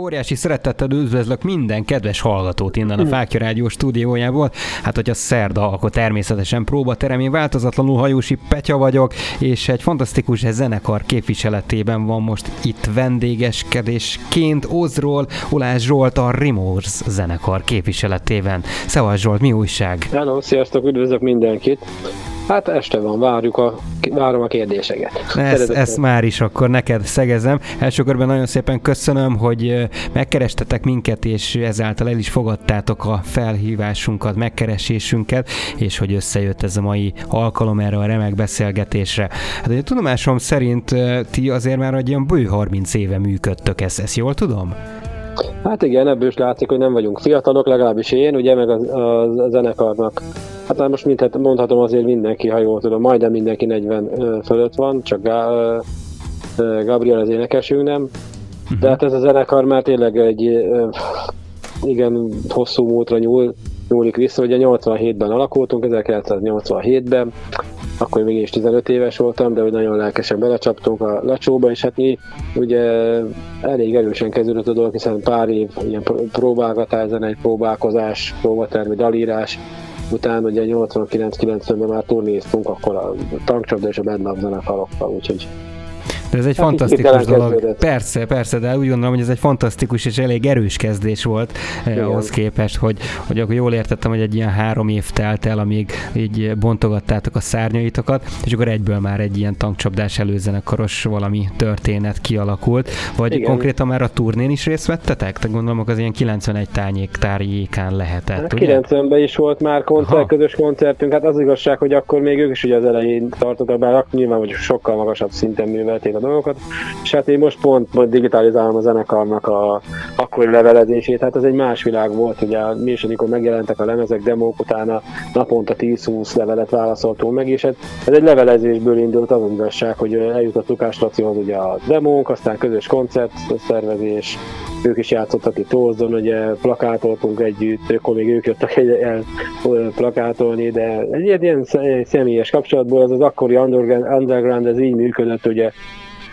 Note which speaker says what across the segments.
Speaker 1: Óriási szeretettel üdvözlök minden kedves hallgatót innen a. Fákja Rádió stúdiójából. Hát, hogyha szerda, akkor természetesen próbaterem. Én változatlanul hajósi Petya vagyok, és egy fantasztikus zenekar képviseletében van most itt vendégeskedésként Ozról Olás Zsolt a Remorse zenekar képviseletében. Szevasz Zsolt, mi újság?
Speaker 2: Hello, sziasztok, üdvözlök mindenkit! Hát este van, várjuk a, várom a kérdéseket.
Speaker 1: Ezt, ezt már is akkor neked szegezem. Első körben nagyon szépen köszönöm, hogy megkerestetek minket, és ezáltal el is fogadtátok a felhívásunkat, megkeresésünket, és hogy összejött ez a mai alkalom erre a remek beszélgetésre. Hát egy tudomásom szerint ti azért már egy ilyen bő 30 éve működtök, ezt, ezt jól tudom?
Speaker 2: Hát igen, ebből is látszik, hogy nem vagyunk fiatalok, legalábbis én, ugye, meg a, a, a zenekarnak Hát már most mindhet, mondhatom azért mindenki, ha jól tudom, majdnem mindenki 40 fölött van, csak Gabriel az énekesünk nem. Uh-huh. De hát ez a zenekar már tényleg egy igen hosszú múltra nyúl, nyúlik vissza, ugye 87-ben alakultunk, 1987-ben, akkor még is 15 éves voltam, de hogy nagyon lelkesen belecsaptunk a lecsóba, és hát mi ugye elég erősen kezdődött a dolog, hiszen pár év ilyen próbálgatás, zenei próbálkozás, próbatermi, dalírás, utána ugye 89-90-ben már turnéztunk, akkor a tankcsapda és a Love zenekarokkal, úgyhogy
Speaker 1: ez egy hát fantasztikus dolog. Kezdődött. Persze, persze, de úgy gondolom, hogy ez egy fantasztikus és elég erős kezdés volt eh, Igen. ahhoz képest, hogy, hogy akkor jól értettem, hogy egy ilyen három év telt el, amíg így bontogattátok a szárnyaitokat, és akkor egyből már egy ilyen tankcsapdás előzenekaros valami történet kialakult, vagy Igen. konkrétan már a turnén is részt vettetek? Te gondolom, az ilyen 91 tányék tárjékán lehetett, hát,
Speaker 2: ugye? 90-ben is volt már koncert, Aha. közös koncertünk, hát az igazság, hogy akkor még ők is ugye az elején tartottak, bár nyilván hogy sokkal magasabb szinten művelték a dolgokat, és hát én most pont majd digitalizálom a zenekarnak a akkori levelezését, hát ez egy más világ volt, ugye mi is, amikor megjelentek a lemezek, demók utána naponta 10-20 levelet válaszoltunk meg, és hát ez egy levelezésből indult az igazság, hogy eljutott Lukás Lacihoz ugye a demónk, aztán közös koncert szervezés, ők is játszottak itt Ózdon, ugye plakátoltunk együtt, akkor még ők jöttek egy, el plakátolni, de egy ilyen, ilyen személyes kapcsolatból az az akkori underground, underground ez így működött, ugye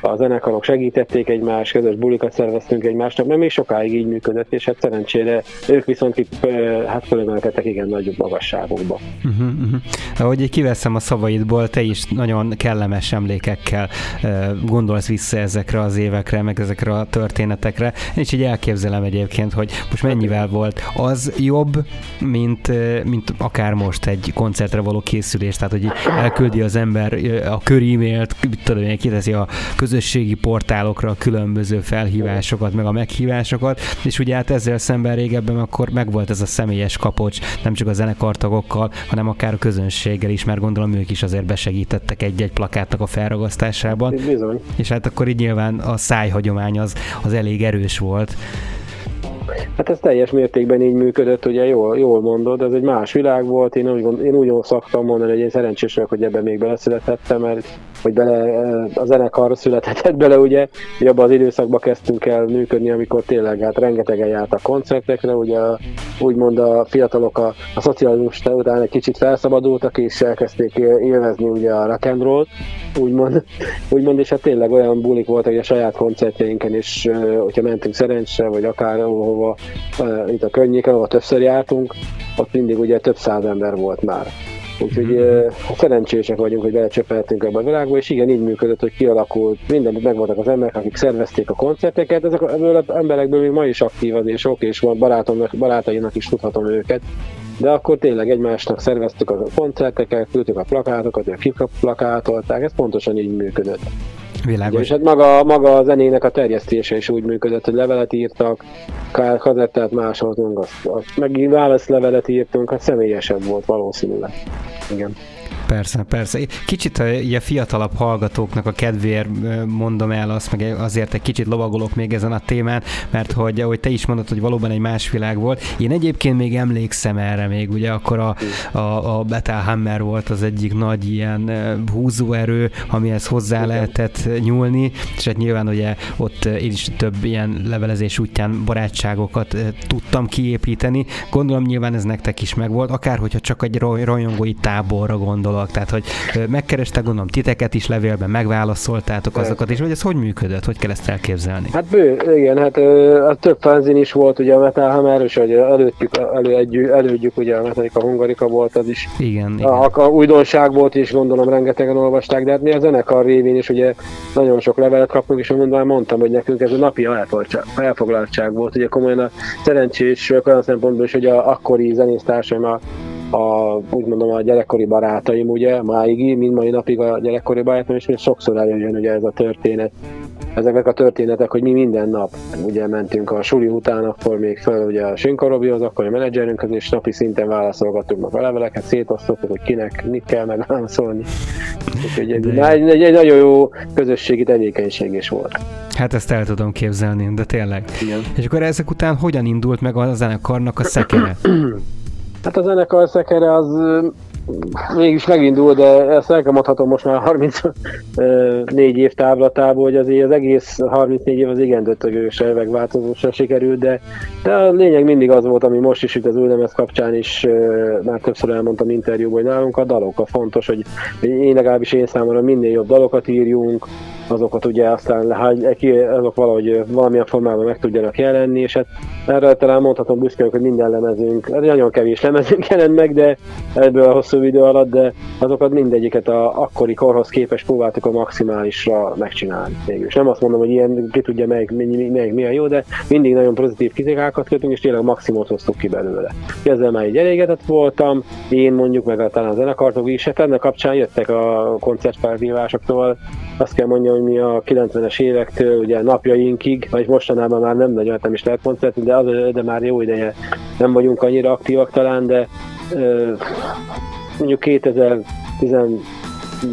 Speaker 2: a zenekarok segítették egymást, közös bulikat szerveztünk egymásnak, mert még sokáig így működött, és hát szerencsére ők viszont itt hát fölemelkedtek igen nagyobb magasságokba.
Speaker 1: Uh-huh, uh-huh. Ahogy így kiveszem a szavaidból, te is nagyon kellemes emlékekkel gondolsz vissza ezekre az évekre, meg ezekre a történetekre. Én is így elképzelem egyébként, hogy most mennyivel volt az jobb, mint, mint akár most egy koncertre való készülés, tehát hogy elküldi az ember a körímélt, tudom, kiteszi a közös közösségi portálokra a különböző felhívásokat, meg a meghívásokat, és ugye hát ezzel szemben régebben akkor megvolt ez a személyes kapocs, nem csak a zenekartagokkal, hanem akár a közönséggel is, mert gondolom ők is azért besegítettek egy-egy plakátnak a felragasztásában.
Speaker 2: Bizony.
Speaker 1: És hát akkor így nyilván a szájhagyomány az, az elég erős volt.
Speaker 2: Hát ez teljes mértékben így működött, ugye jól, jól mondod, ez egy más világ volt, én úgy, én úgy szoktam mondani, hogy én szerencsés vagyok, hogy ebben még beleszülethettem, mert hogy bele, a zenekar születhetett bele, ugye, hogy abban az időszakban kezdtünk el működni, amikor tényleg hát rengetegen jártak koncertekre, ugye úgymond a fiatalok a, a szocializmus után egy kicsit felszabadultak, és elkezdték élvezni ugye a rock and roll úgymond, úgymond, és hát tényleg olyan bulik voltak, hogy a saját koncertjeinken is, hogyha mentünk szerencsre, vagy akár ahova, itt a környéken, ahol többször jártunk, ott mindig ugye több száz ember volt már. Úgyhogy mm-hmm. szerencsések vagyunk, hogy belecsöpeltünk ebbe a világba, és igen, így működött, hogy kialakult, minden megvoltak az emberek, akik szervezték a koncerteket, ezek ebből az emberekből még ma is aktív az, és sok, és van barátomnak, barátainak is tudhatom őket, de akkor tényleg egymásnak szerveztük a koncerteket, küldtük a plakátokat, ők plakátolták, ez pontosan így működött.
Speaker 1: Világos.
Speaker 2: és hát maga, maga a zenének a terjesztése is úgy működött, hogy levelet írtak, kazettát másoltunk, azt, azt meg válaszlevelet írtunk, hát személyesebb volt valószínűleg. Igen.
Speaker 1: Persze, persze. Kicsit a, a fiatalabb hallgatóknak a kedvéért mondom el azt, meg azért egy kicsit lovagolok még ezen a témán, mert hogy ahogy te is mondod, hogy valóban egy más világ volt. Én egyébként még emlékszem erre még, ugye akkor a, a, a Battle Hammer volt az egyik nagy ilyen húzóerő, amihez hozzá lehetett nyúlni, és hát nyilván ugye ott én is több ilyen levelezés útján barátságokat tudtam kiépíteni. Gondolom nyilván ez nektek is megvolt, akár hogyha csak egy rajongói táborra gondolok, tehát hogy megkerestek gondolom titeket is levélben, megválaszoltátok azokat is, hogy ez hogy működött, hogy kell ezt elképzelni?
Speaker 2: Hát bő, igen, hát a több fanzin is volt, ugye a Metal Hammer, és hogy előttük, elő, egy, elődjük, ugye a Metallica Hungarika volt, az is
Speaker 1: igen, igen.
Speaker 2: A, a, újdonság volt, és gondolom rengetegen olvasták, de hát mi a zenekar révén is ugye nagyon sok levelet kapunk, és mondom, mondtam, hogy nekünk ez a napi elfoglaltság volt, ugye komolyan a szerencsés olyan szempontból is, hogy a akkori zenésztársaim a a, úgy mondom, a gyerekkori barátaim, ugye, máig, mind mai napig a gyerekkori barátaim, és még sokszor eljön ugye ez a történet, ezeknek a történetek, hogy mi minden nap ugye mentünk a suli után, akkor még fel ugye a Sinkarobihoz, akkor a menedzserünkhöz, és napi szinten válaszolgattunk meg a leveleket, szétosztottuk, hogy kinek mit kell megválaszolni. Úgyhogy egy, egy, egy, egy nagyon jó közösségi tevékenység is volt.
Speaker 1: Hát ezt el tudom képzelni, de tényleg.
Speaker 2: Igen.
Speaker 1: És akkor ezek után hogyan indult meg a zenekarnak a szekere?
Speaker 2: Hát a zenekar szekere az mégis megindul, de ezt elkemondhatom most már 34 év távlatából, hogy azért az egész 34 év az igen dötögőse, megváltozósra sikerült, de, de a lényeg mindig az volt, ami most is itt az új lemez kapcsán is már többször elmondtam interjúban, hogy nálunk a dalok a fontos, hogy én legalábbis én számomra minél jobb dalokat írjunk, azokat ugye aztán azok valahogy valamilyen formában meg tudjanak jelenni, és hát erre talán mondhatom büszkén, hogy minden lemezünk, hát nagyon kevés lemezünk jelent meg, de ebből a hosszú idő alatt, de azokat mindegyiket a akkori korhoz képest próbáltuk a maximálisra megcsinálni És Nem azt mondom, hogy ilyen ki tudja meg, melyik, melyik milyen jó, de mindig nagyon pozitív kritikákat kötünk, és tényleg maximumot hoztuk ki belőle. Ezzel már egy elégedett voltam, én mondjuk, meg talán a zenekartok is, hát ennek kapcsán jöttek a koncertfelhívásoktól, azt kell mondjam, hogy mi a 90-es évektől, ugye napjainkig, vagy mostanában már nem nagyon nem is lehet koncert, de, az, de már jó ideje nem vagyunk annyira aktívak talán, de mondjuk 2010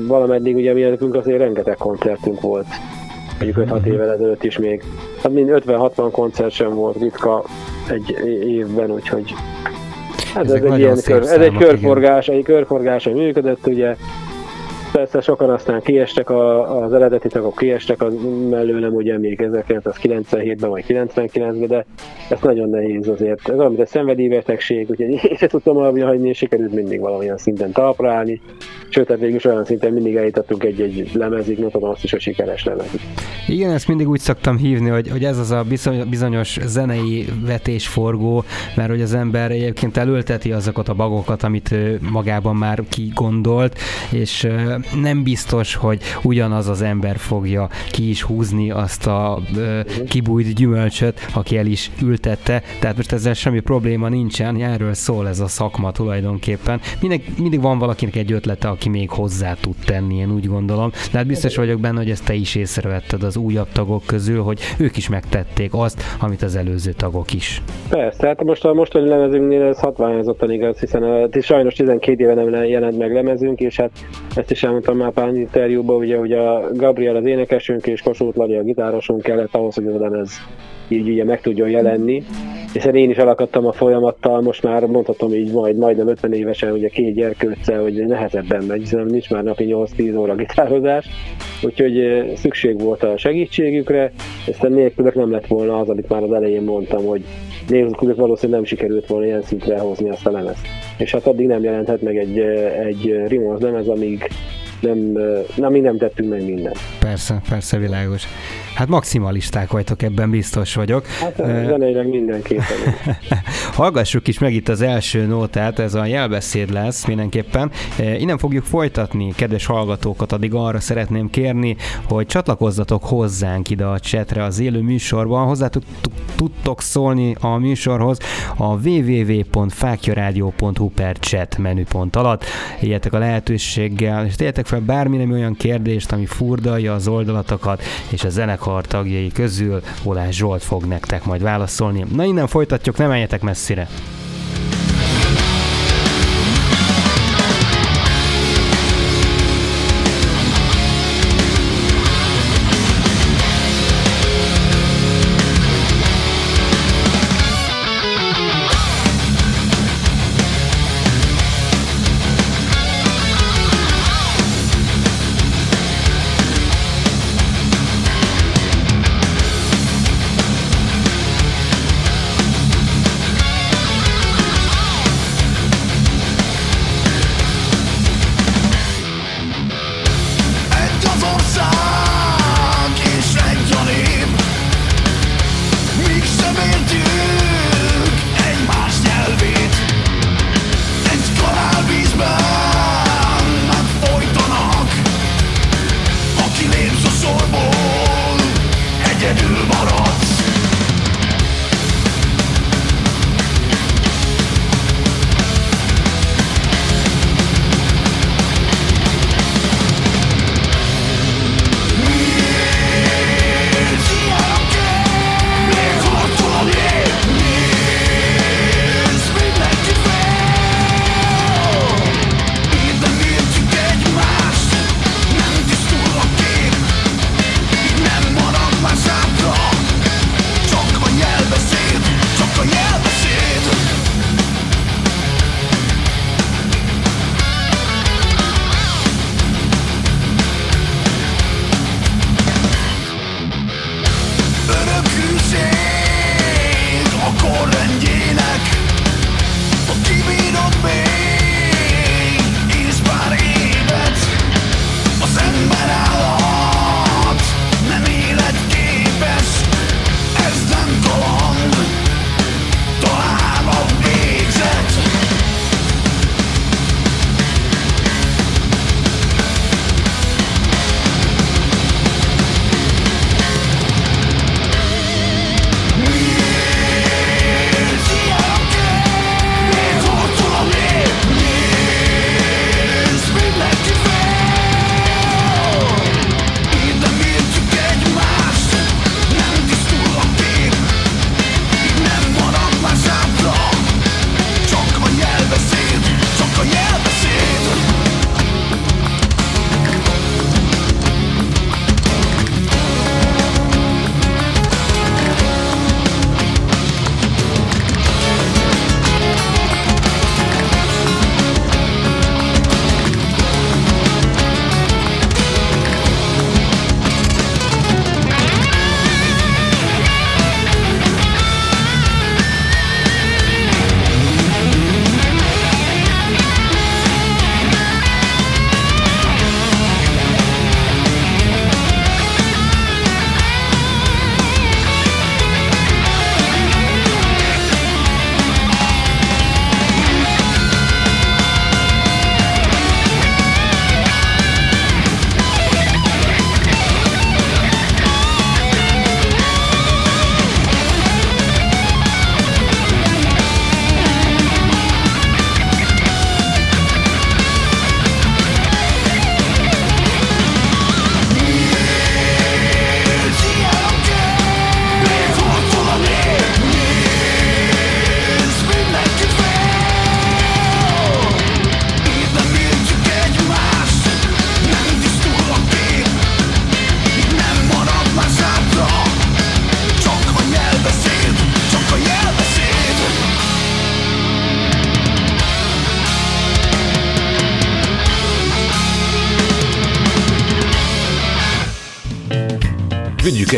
Speaker 2: valameddig ugye mi nekünk azért rengeteg koncertünk volt. Mondjuk 5-6 mhm. évvel ezelőtt is még. Hát mind 50-60 koncert sem volt ritka egy évben, úgyhogy hát ez, egy ilyen kör, ez egy körforgás, igen. egy körforgás, hogy működött, ugye Persze sokan aztán kiestek, a, az eredeti tagok kiestek az mellőlem ugye még 1997-ben vagy 99-ben, de ez nagyon nehéz azért. Ez mint egy szenvedélybetegség, úgyhogy én se tudtam valami hagyni, és sikerült mindig valamilyen szinten talpra állni. Sőt, hát végül olyan szinten mindig eljutottunk egy-egy lemezig, mondhatom azt is, hogy sikeres lemezig.
Speaker 1: Igen, ezt mindig úgy szoktam hívni, hogy, hogy ez az a bizonyos zenei vetésforgó, mert hogy az ember egyébként elülteti azokat a bagokat, amit magában már kigondolt, és nem biztos, hogy ugyanaz az ember fogja ki is húzni azt a kibújt gyümölcsöt, aki el is ültette, tehát most ezzel semmi probléma nincsen, erről szól ez a szakma tulajdonképpen. Mindig, mindig van valakinek egy ötlete, aki még hozzá tud tenni, én úgy gondolom, de hát biztos vagyok benne, hogy ezt te is észrevetted az újabb tagok közül, hogy ők is megtették azt, amit az előző tagok is.
Speaker 2: Persze, hát most a mostani lemezünknél ez hatványozottan igaz, hiszen a, sajnos 12 éve nem jelent meg lemezünk, és hát ezt is elmondtam már pár interjúban, ugye, hogy a Gabriel az énekesünk és Kossuth Lali a gitárosunk kellett ahhoz, hogy ez így ugye meg tudjon jelenni. Hiszen én is alakadtam a folyamattal, most már mondhatom így majd majdnem 50 évesen, ugye két gyerkőccel, hogy nehezebben megy, hiszen nincs már napi 8-10 óra gitározás. Úgyhogy szükség volt a segítségükre, ezt nélkülök nem lett volna az, amit már az elején mondtam, hogy nélkülök valószínűleg nem sikerült volna ilyen szintre hozni azt a lemezt. És hát addig nem jelenthet meg egy, egy Rimons lemez, amíg nem, nem, mi nem tettünk meg mindent.
Speaker 1: Persze, persze, világos. Hát maximalisták vagytok, ebben biztos vagyok.
Speaker 2: Hát zeneileg mindenképpen.
Speaker 1: Hallgassuk is meg itt az első nótát, ez a jelbeszéd lesz mindenképpen. Innen fogjuk folytatni, kedves hallgatókat, addig arra szeretném kérni, hogy csatlakozzatok hozzánk ide a csetre az élő műsorban, hozzá tudtok szólni a műsorhoz a www.fákjaradio.hu per chat menüpont alatt. Éljetek a lehetőséggel, és tegyetek fel bármi nem olyan kérdést, ami furdalja az oldalatokat, és a zenekar tagjai közül Olás Zsolt fog nektek majd válaszolni. Na innen folytatjuk, nem menjetek messzire!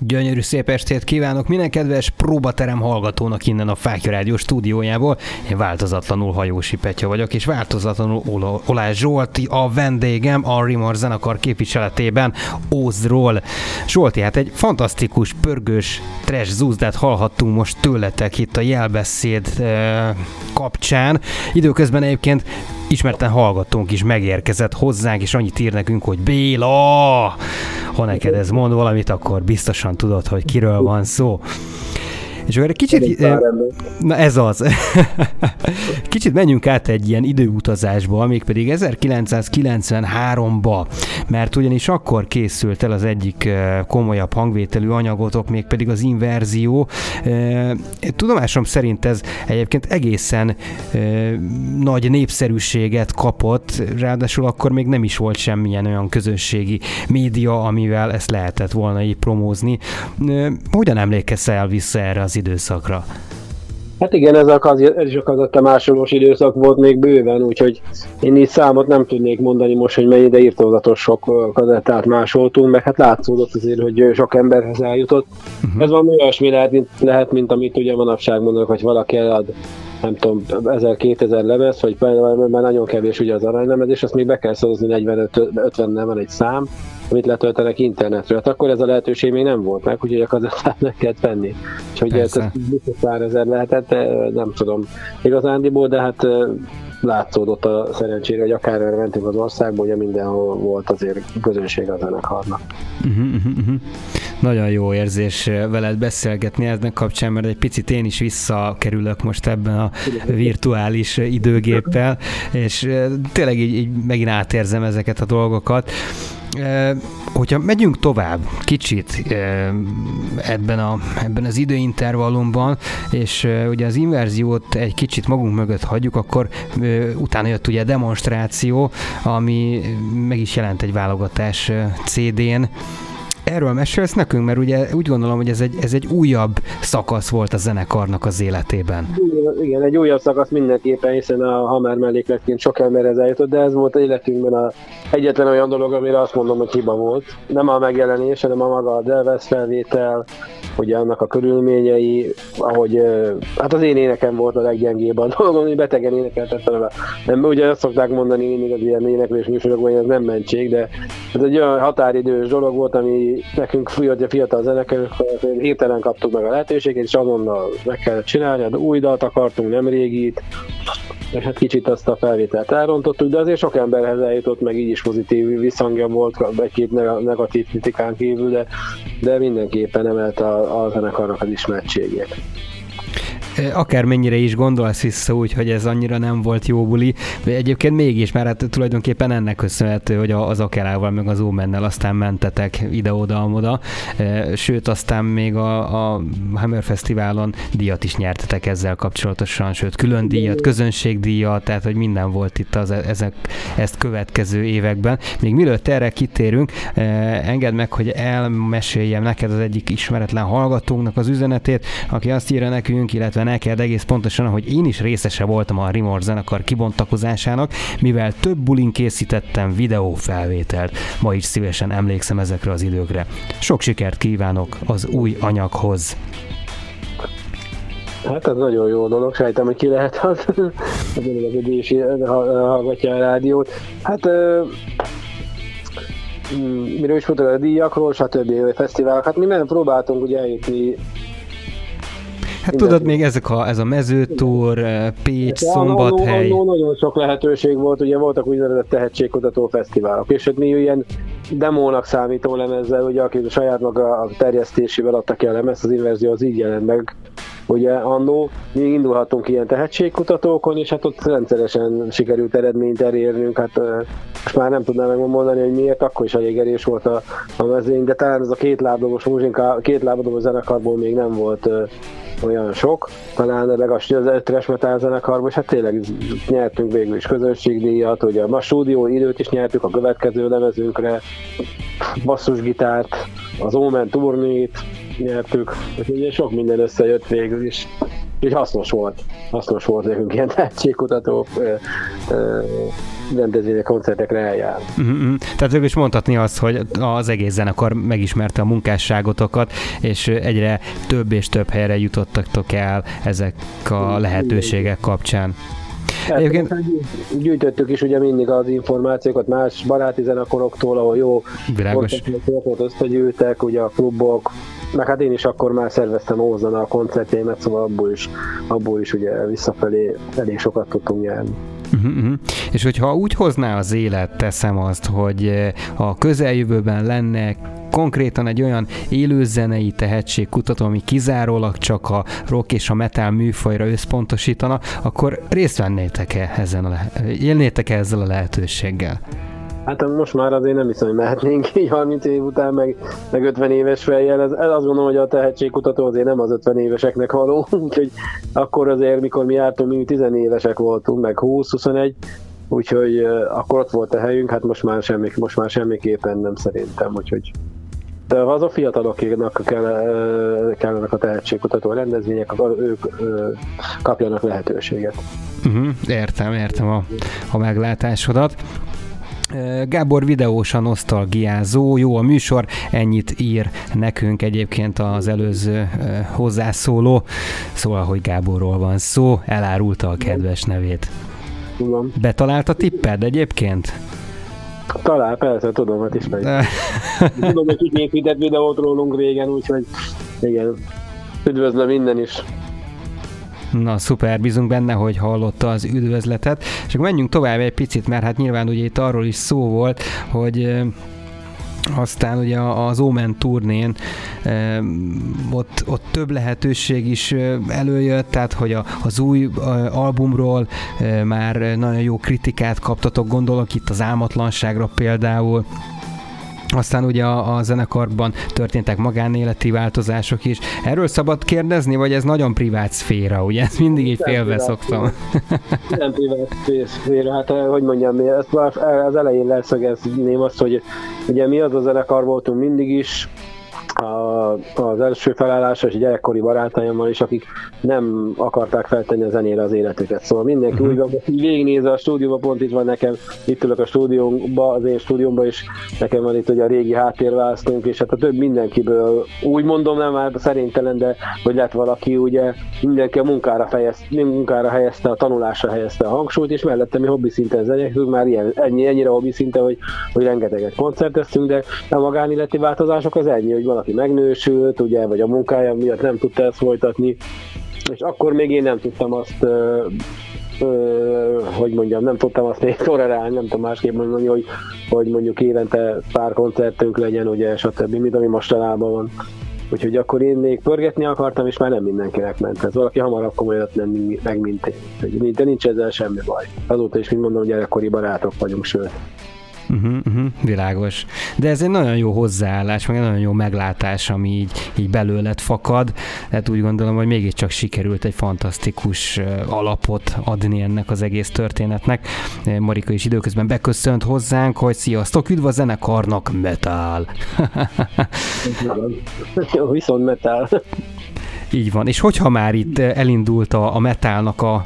Speaker 1: Gyönyörű szép estét kívánok minden kedves próbaterem hallgatónak innen a Fákja Rádió stúdiójából. Én változatlanul Hajósi Petya vagyok, és változatlanul Olá Zsolti a vendégem a Rimor zenekar képviseletében Ózról. Zsolti, hát egy fantasztikus, pörgős trash zúzdát hallhattunk most tőletek itt a jelbeszéd eh, kapcsán. Időközben egyébként ismerten hallgatónk is megérkezett hozzánk, és annyit ír nekünk, hogy Béla! Ha neked ez mond valamit, akkor biztosan tudod, hogy kiről van szó. És akkor egy kicsit... Na ez az. kicsit menjünk át egy ilyen időutazásba, mégpedig 1993-ba, mert ugyanis akkor készült el az egyik komolyabb hangvételű anyagotok, mégpedig az inverzió. Tudomásom szerint ez egyébként egészen nagy népszerűséget kapott, ráadásul akkor még nem is volt semmilyen olyan közösségi média, amivel ezt lehetett volna így promózni. Hogyan emlékezzel vissza erre az időszakra.
Speaker 2: Hát igen, ez, a, ez is a kazetta másolós időszak volt még bőven, úgyhogy én így számot nem tudnék mondani most, hogy mennyi, de írtózatos sok kazettát másoltunk, meg hát látszódott azért, hogy sok emberhez eljutott. Uh-huh. Ez valami olyasmi lehet mint, lehet, mint amit ugye manapság mondanak, hogy valaki elad nem tudom, 1000-2000 lemez, vagy már nagyon kevés ugye az aranylemez, és azt még be kell szorozni 40-50-nel van egy szám, amit letöltenek internetről. Hát akkor ez a lehetőség még nem volt meg, úgyhogy a kazettát meg kellett venni. Úgyhogy ez pár ezer lehetett, nem tudom igazándiból, de hát látszódott a szerencsére, hogy akár mentünk az országba, ugye mindenhol volt azért közönség a zenekarnak. Uh-huh,
Speaker 1: uh-huh. Nagyon jó érzés veled beszélgetni ennek kapcsán, mert egy picit én is visszakerülök most ebben a virtuális időgéppel, és tényleg így, így megint átérzem ezeket a dolgokat. Hogyha megyünk tovább kicsit ebben, a, ebben az időintervallumban, és ugye az inverziót egy kicsit magunk mögött hagyjuk, akkor utána jött ugye a demonstráció, ami meg is jelent egy válogatás CD-n, erről mesélsz nekünk, mert ugye úgy gondolom, hogy ez egy, ez egy újabb szakasz volt a zenekarnak az életében.
Speaker 2: Igen, egy újabb szakasz mindenképpen, hiszen a Hammer mellékletként sok emberhez eljutott, de ez volt életünkben a egyetlen olyan dolog, amire azt mondom, hogy hiba volt. Nem a megjelenés, hanem a maga a Delves felvétel, ugye annak a körülményei, ahogy, hát az én énekem volt a leggyengébb a dolgon, hogy betegen énekeltettem vele. Nem, ugye azt szokták mondani mindig az ilyen éneklés műsorokban, hogy ez nem mentség, de ez egy olyan határidős dolog volt, ami nekünk fiatal, fiatal zenekerünk, hirtelen kaptuk meg a lehetőséget, és azonnal meg kellett csinálni, de hát új dalt akartunk, nem régit, és hát kicsit azt a felvételt elrontottuk, de azért sok emberhez eljutott, meg így is pozitív visszhangja volt, egy-két negatív kritikán kívül, de, de mindenképpen emelt a, a zenekarnak az ismertségét
Speaker 1: akármennyire is gondolsz vissza úgy, hogy ez annyira nem volt jó buli, de egyébként mégis, mert hát tulajdonképpen ennek köszönhető, hogy az Akerával meg az Ómennel aztán mentetek ide-oda-amoda, sőt aztán még a, a Hammer Fesztiválon díjat is nyertetek ezzel kapcsolatosan, sőt külön díjat, közönségdíjat, tehát hogy minden volt itt az, ezek, ezt következő években. Még mielőtt erre kitérünk, engedd meg, hogy elmeséljem neked az egyik ismeretlen hallgatónknak az üzenetét, aki azt írja nekünk, illetve neked egész pontosan, hogy én is részese voltam a Rimor zenekar kibontakozásának, mivel több bulin készítettem videófelvételt. Ma is szívesen emlékszem ezekre az időkre. Sok sikert kívánok az új anyaghoz!
Speaker 2: Hát ez nagyon jó dolog, sejtem, hogy ki lehet az, az ödési hallgatja a rádiót. Hát mm, miről is futok a díjakról, stb. fesztiválok. Hát mi nem próbáltunk ugye eljutni
Speaker 1: Hát tudod, még ezek a, ez a mezőtúr, eh, Pécs, hát, Szombathely.
Speaker 2: Annó, nagyon sok lehetőség volt, ugye voltak úgynevezett tehetségkutató fesztiválok, és ott mi ilyen demónak számító lemezzel, ugye aki a saját maga a terjesztésével adta ki a lemez, az inverzió az így jelent meg, ugye annó. Mi indulhatunk ilyen tehetségkutatókon, és hát ott rendszeresen sikerült eredményt elérnünk, hát most már nem tudnám megmondani, hogy miért, akkor is elég erős volt a, a mezőny, de talán ez a két lábdobos muzsinka, két lábdobos zenekarból még nem volt olyan sok, talán meg az ötres metal zenekarban, és hát tényleg nyertünk végül is közönségdíjat, ugye a stúdió időt is nyertük a következő lemezünkre, basszusgitárt, az Omen turnét nyertük, úgyhogy sok minden összejött végül is. Úgyhogy hasznos volt. Hasznos volt nekünk ilyen tehetségkutató rendezvények, koncertekre eljár.
Speaker 1: Uh-huh. Tehát ők is mondhatni azt, hogy az egész zenekar megismerte a munkásságotokat, és egyre több és több helyre jutottak el ezek a lehetőségek kapcsán.
Speaker 2: Hát, Egyébként... Gyűjtöttük is ugye mindig az információkat más baráti zenekoroktól, ahol jó
Speaker 1: Világos.
Speaker 2: összegyűltek, ugye a klubok, meg hát én is akkor már szerveztem Ózan a koncertjeimet, szóval abból is, abból is ugye visszafelé elég sokat tudtunk nyerni.
Speaker 1: Uh-huh, uh-huh. És hogyha úgy hozná az élet, teszem azt, hogy a közeljövőben lenne konkrétan egy olyan élőzenei tehetségkutató, ami kizárólag csak a rock és a metal műfajra összpontosítana, akkor részt vennétek-e ezen a élnétek-e ezzel a lehetőséggel?
Speaker 2: Hát most már azért nem hiszem, hogy mehetnénk így 30 év után, meg, meg 50 éves fejjel. Ez, ez azt gondolom, hogy a tehetségkutató azért nem az 50 éveseknek való, úgyhogy akkor azért, mikor mi jártunk, mi 10 évesek voltunk, meg 20-21, úgyhogy akkor ott volt a helyünk, hát most már, semmi, most már semmiképpen nem szerintem, úgyhogy de az a fiataloknak kell, kellenek a tehetségkutató rendezvények, ők kapjanak lehetőséget.
Speaker 1: Uh-huh, értem, értem a, a meglátásodat. Gábor videósan nosztalgiázó, jó a műsor, ennyit ír nekünk egyébként az előző hozzászóló, szóval, hogy Gáborról van szó, elárulta a kedves nevét. Betalált a tipped egyébként?
Speaker 2: Talál, persze, tudom, hát ismerjük. tudom, hogy kikészített videót rólunk régen, úgyhogy igen, üdvözlöm minden is.
Speaker 1: Na szuper, bízunk benne, hogy hallotta az üdvözletet. És akkor menjünk tovább egy picit, mert hát nyilván ugye itt arról is szó volt, hogy aztán ugye az Omen turnén ott, ott több lehetőség is előjött, tehát hogy a, az új albumról már nagyon jó kritikát kaptatok, gondolok itt az álmatlanságra például, aztán ugye a, a zenekarban történtek magánéleti változások is. Erről szabad kérdezni, vagy ez nagyon privát szféra, ugye? Ezt mindig így félve szoktam.
Speaker 2: Nem privát szféra, hát eh, hogy mondjam, ezt már az elején leszögezném azt, hogy ugye mi az a zenekar voltunk mindig is, a, az első felállása és gyerekkori barátaimmal is, akik nem akarták feltenni a zenére az életüket. Szóval mindenki uh-huh. úgy van, hogy végignézve a stúdióba, pont itt van nekem, itt ülök a stúdiómba, az én stúdiómba is, nekem van itt ugye a régi háttérválasztunk, és hát a több mindenkiből, úgy mondom, nem már szerintelen, de hogy lett valaki, ugye mindenki a munkára, fejez, munkára helyezte, a tanulásra helyezte a hangsúlyt, és mellette mi hobbi szinten zenektünk, már ilyen, ennyi, ennyire hobbi szinten, hogy, hogy rengeteget koncerteztünk, de a magánéleti változások az ennyi, hogy valaki megnősült, ugye, vagy a munkája miatt nem tudta ezt folytatni, és akkor még én nem tudtam azt ö, ö, hogy mondjam, nem tudtam azt még tolerálni, nem tudom másképp mondani, hogy, hogy mondjuk évente pár koncertünk legyen, ugye, stb., mint ami mostanában van. Úgyhogy akkor én még pörgetni akartam, és már nem mindenkinek ment. Ez valaki hamarabb komolyan nem meg, mint én. De nincs ezzel semmi baj. Azóta is, mint mondom, gyerekkori barátok vagyunk, sőt.
Speaker 1: Uh-huh, uh-huh, világos. De ez egy nagyon jó hozzáállás, meg egy nagyon jó meglátás, ami így, így belőled fakad. Hát úgy gondolom, hogy mégiscsak sikerült egy fantasztikus alapot adni ennek az egész történetnek. Marika is időközben beköszönt hozzánk, hogy sziasztok, üdv a zenekarnak, metal!
Speaker 2: jó, viszont metal.
Speaker 1: Így van. És hogyha már itt elindult a, a metálnak a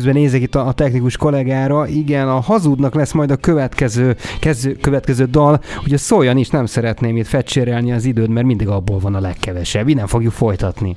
Speaker 1: közben nézek itt a, a technikus kollégára, igen, a hazudnak lesz majd a következő, kezdő, következő dal, ugye szóljan is, nem szeretném itt fecsérelni az időd, mert mindig abból van a legkevesebb, innen fogjuk folytatni.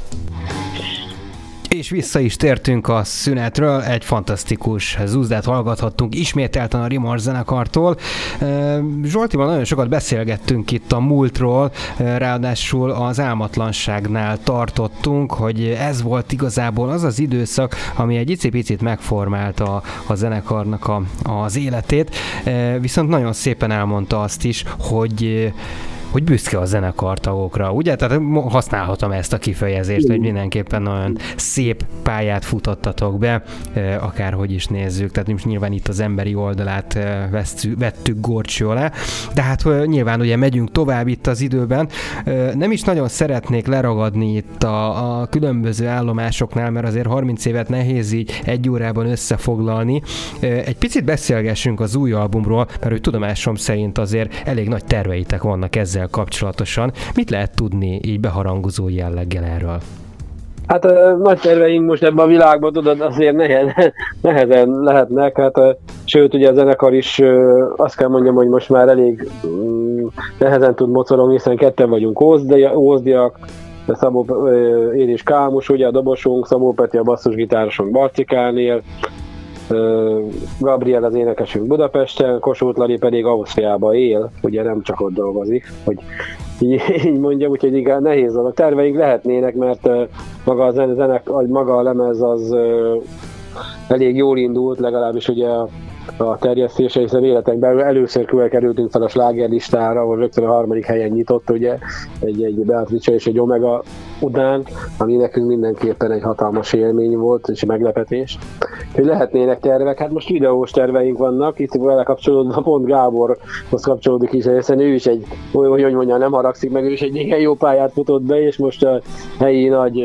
Speaker 1: És vissza is tértünk a szünetről, egy fantasztikus zúzdát hallgathattunk ismételten a Rimors zenekartól. Zsoltival nagyon sokat beszélgettünk itt a múltról, ráadásul az álmatlanságnál tartottunk, hogy ez volt igazából az az időszak, ami egy icipicit megformálta a zenekarnak a, az életét, viszont nagyon szépen elmondta azt is, hogy hogy büszke a zenekartagokra, ugye? Tehát használhatom ezt a kifejezést, hogy mindenképpen nagyon szép pályát futottatok be, akárhogy is nézzük, tehát most nyilván itt az emberi oldalát vettük gorcső alá, de hát nyilván ugye megyünk tovább itt az időben. Nem is nagyon szeretnék leragadni itt a, a különböző állomásoknál, mert azért 30 évet nehéz így egy órában összefoglalni. Egy picit beszélgessünk az új albumról, mert hogy tudomásom szerint azért elég nagy terveitek vannak ezzel ezzel kapcsolatosan. Mit lehet tudni így beharangozó jelleggel erről?
Speaker 2: Hát nagy terveink most ebben a világban, tudod, azért nehezen, nehezen lehetnek, hát sőt, ugye a zenekar is azt kell mondjam, hogy most már elég mm, nehezen tud mocorogni, hiszen ketten vagyunk ózdiak, Szabó, én is Kámus, ugye a dobosunk, Szabó Peti a basszusgitárosunk Barcikálnél, Gabriel az énekesünk Budapesten, Kossuth Lali pedig Ausztriában él, ugye nem csak ott dolgozik, hogy így, így mondjam, úgyhogy igen, nehéz a terveink lehetnének, mert maga a zene, zenek, maga a lemez az elég jól indult, legalábbis ugye a terjesztése, hiszen életekben először kerültünk fel a slágerlistára, ahol rögtön a harmadik helyen nyitott, ugye, egy, egy Beatrice és egy Omega után, ami nekünk mindenképpen egy hatalmas élmény volt, és meglepetés. Hogy lehetnének tervek, hát most videós terveink vannak, itt vele kapcsolódva pont Gáborhoz kapcsolódik is, hiszen ő is egy, hogy, hogy mondja, nem haragszik meg, ő is egy igen jó pályát futott be, és most a helyi nagy,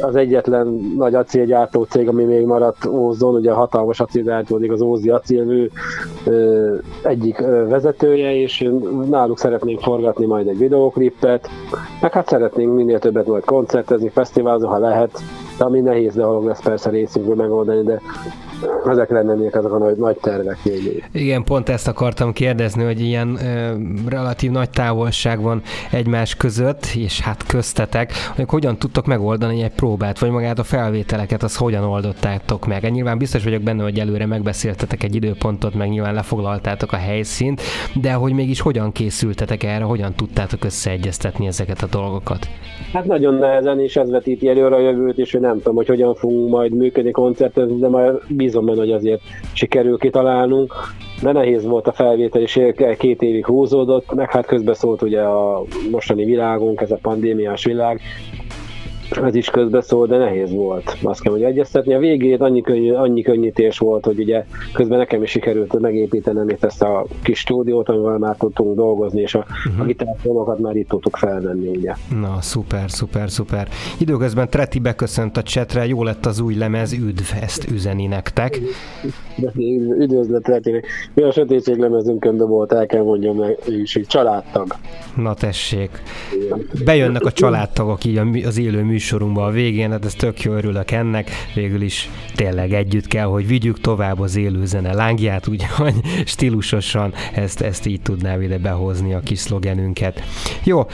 Speaker 2: az egyetlen nagy acélgyártó cég, ami még maradt Ózdon, ugye hatalmas acélgyártó, az Ózdi acélmű egyik vezetője, és náluk szeretnénk forgatni majd egy videóklipet, meg hát szeretnénk minél többet majd koncertezni, fesztiválzni, ha lehet, de ami nehéz dolog lesz persze részünkből megoldani, de ezek lennének azok a nagy, nagy tervek még.
Speaker 1: Igen, pont ezt akartam kérdezni, hogy ilyen ö, relatív nagy távolság van egymás között, és hát köztetek, hogy hogyan tudtok megoldani egy próbát, vagy magát a felvételeket, az hogyan oldottátok meg? Nyilván biztos vagyok benne, hogy előre megbeszéltetek egy időpontot, meg nyilván lefoglaltátok a helyszínt, de hogy mégis hogyan készültetek erre, hogyan tudtátok összeegyeztetni ezeket a dolgokat?
Speaker 2: Hát nagyon nehezen, és ez vetíti előre a jövőt, és hogy nem tudom, hogy hogyan fogunk majd működni, koncertezni, de majd bízom benne, hogy azért sikerül kitalálnunk. De nehéz volt a felvétel, és két évig húzódott, meg hát közbeszólt ugye a mostani világunk, ez a pandémiás világ, ez is közbeszól, de nehéz volt. Azt kell, hogy egyeztetni. A végét annyi, könny, annyi könnyítés volt, hogy ugye közben nekem is sikerült megépítenem itt ezt a kis stúdiót, amivel már tudtunk dolgozni, és a, uh-huh. a mhm. gitárszólokat már itt tudtuk felvenni, ugye.
Speaker 1: Na, szuper, szuper, szuper. Időközben Treti beköszönt a csetre, jó lett az új lemez, üdv, ezt üzeni nektek.
Speaker 2: Üdvözlet Tretinek. Mi a sötétség lemezünkön volt, el kell mondjam egy családtag.
Speaker 1: Na tessék. Bejönnek a családtagok így az élő műsorunkba a végén, hát ez tök jó örülök ennek, végül is tényleg együtt kell, hogy vigyük tovább az élőzene lángját, úgyhogy stílusosan ezt, ezt így tudnám ide behozni a kis szlogenünket. Jó,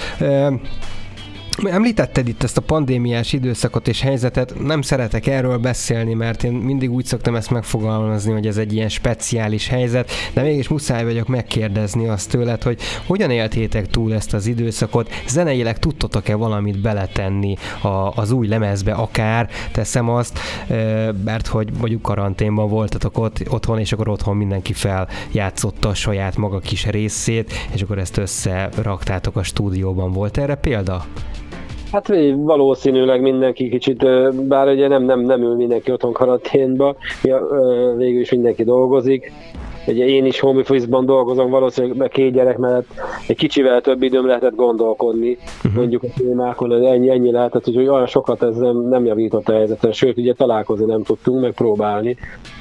Speaker 1: Említetted itt ezt a pandémiás időszakot és helyzetet, nem szeretek erről beszélni, mert én mindig úgy szoktam ezt megfogalmazni, hogy ez egy ilyen speciális helyzet, de mégis muszáj vagyok megkérdezni azt tőled, hogy hogyan éltétek túl ezt az időszakot, zeneileg tudtatok-e valamit beletenni a, az új lemezbe akár, teszem azt, mert hogy mondjuk karanténban voltatok ott, otthon, és akkor otthon mindenki feljátszotta a saját maga kis részét, és akkor ezt összeraktátok a stúdióban. Volt erre példa?
Speaker 2: Hát valószínűleg mindenki kicsit, bár ugye nem, nem, nem ül mindenki otthon karanténba, végül is mindenki dolgozik, Ugye én is home office-ban dolgozom, valószínűleg két gyerek mellett egy kicsivel több időm lehetett gondolkodni, uh-huh. mondjuk a témákon, ennyi, ennyi lehetett, hogy olyan sokat ez nem, nem javított a helyzetet, sőt, ugye találkozni nem tudtunk, megpróbálni,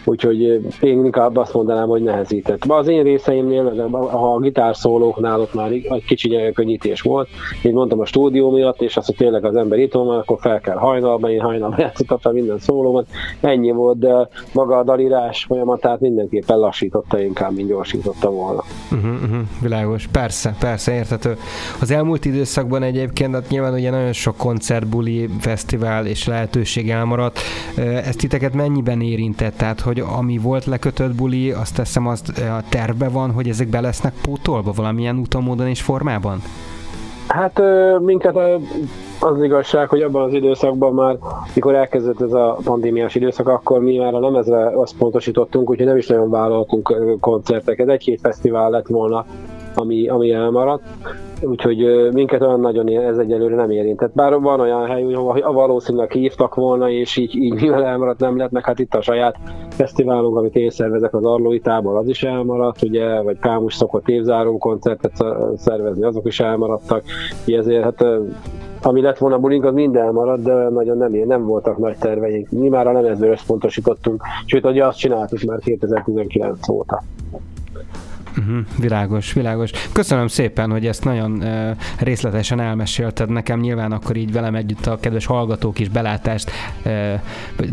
Speaker 2: úgyhogy én inkább azt mondanám, hogy nehezített. Az én részeimnél, ha a gitárszólóknál ott már egy kicsi könnyítés volt, én mondtam a stúdió miatt, és azt, hogy tényleg az ember itt van, akkor fel kell hajnalban, én hajnalban játszottam fel minden szólómat, ennyi volt, de maga a dalírás folyamatát mindenképpen lassított gyorsította inkább, mint gyorsította volna.
Speaker 1: Uh-huh, uh-huh, világos, persze, persze, érthető. Az elmúlt időszakban egyébként hát nyilván ugye nagyon sok koncert, buli, fesztivál és lehetőség elmaradt. Ezt titeket mennyiben érintett? Tehát, hogy ami volt lekötött buli, azt teszem, azt a tervbe van, hogy ezek be lesznek pótolva valamilyen úton, módon és formában?
Speaker 2: Hát minket az igazság, hogy abban az időszakban már, mikor elkezdett ez a pandémiás időszak, akkor mi már a lemezre azt pontosítottunk, úgyhogy nem is nagyon vállaltunk koncerteket. Egy-két fesztivál lett volna, ami, ami elmaradt, úgyhogy minket olyan nagyon ez egyelőre nem érintett. Bár van olyan hely, ahol valószínűleg hívtak volna, és így, így mivel elmaradt nem lett, meg hát itt a saját fesztiválunk, amit én szervezek az Arlói tábor, az is elmaradt, ugye, vagy Kámus szokott évzáró koncertet szervezni, azok is elmaradtak, ezért hát ami lett volna bulink, az minden maradt, de nagyon nem, nem voltak nagy terveink. Mi már a lemezből összpontosítottunk, sőt, ugye azt csináltuk már 2019 óta.
Speaker 1: Uh-huh, világos, világos. Köszönöm szépen, hogy ezt nagyon uh, részletesen elmesélted nekem. Nyilván akkor így velem együtt a kedves hallgatók is belátást, uh,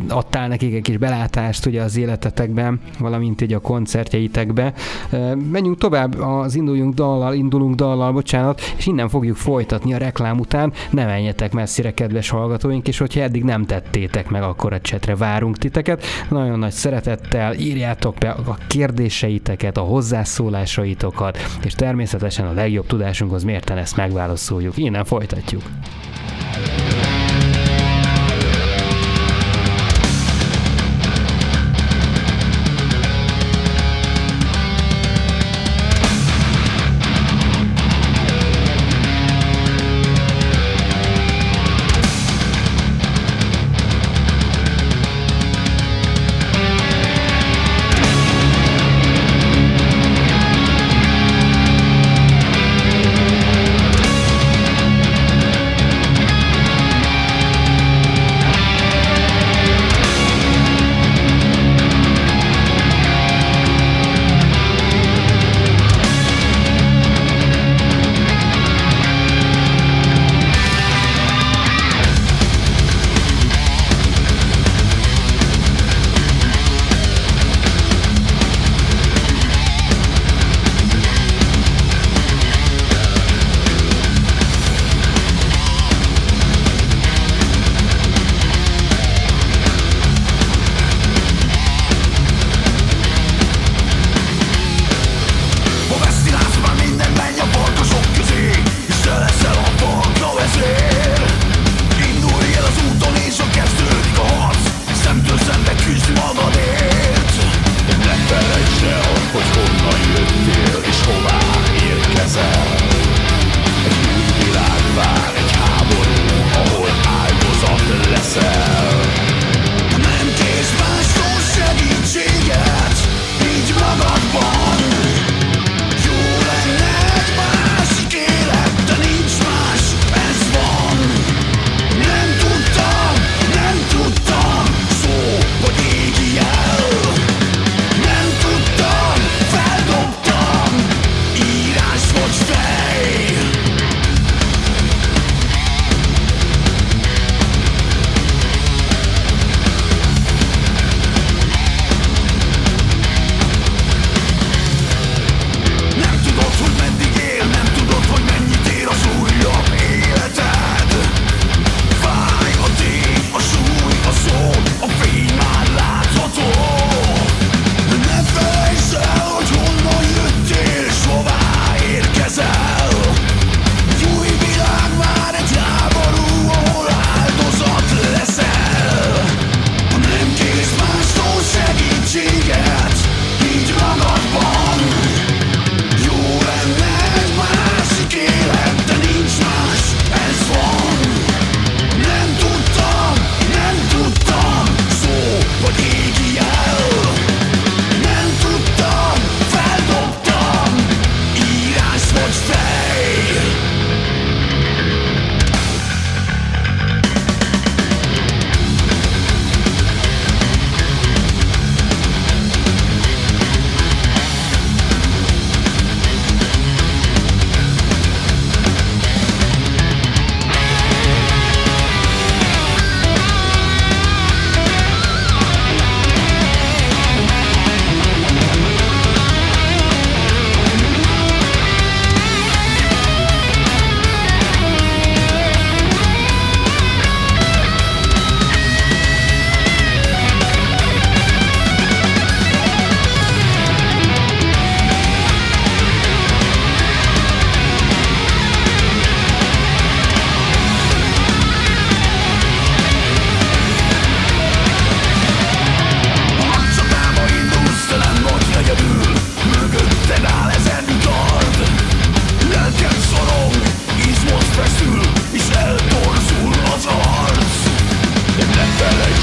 Speaker 1: adtál nekik egy kis belátást ugye az életetekben, valamint így a koncertjeitekbe. Uh, menjünk tovább, az induljunk dallal, indulunk dallal, bocsánat, és innen fogjuk folytatni a reklám után. Ne menjetek messzire, kedves hallgatóink, és hogyha eddig nem tettétek meg, akkor a csetre várunk titeket. Nagyon nagy szeretettel írjátok be a kérdéseiteket, a hozzászó megszólásaitokat, és természetesen a legjobb tudásunkhoz mérten ezt megválaszoljuk. Innen folytatjuk.
Speaker 3: Reklám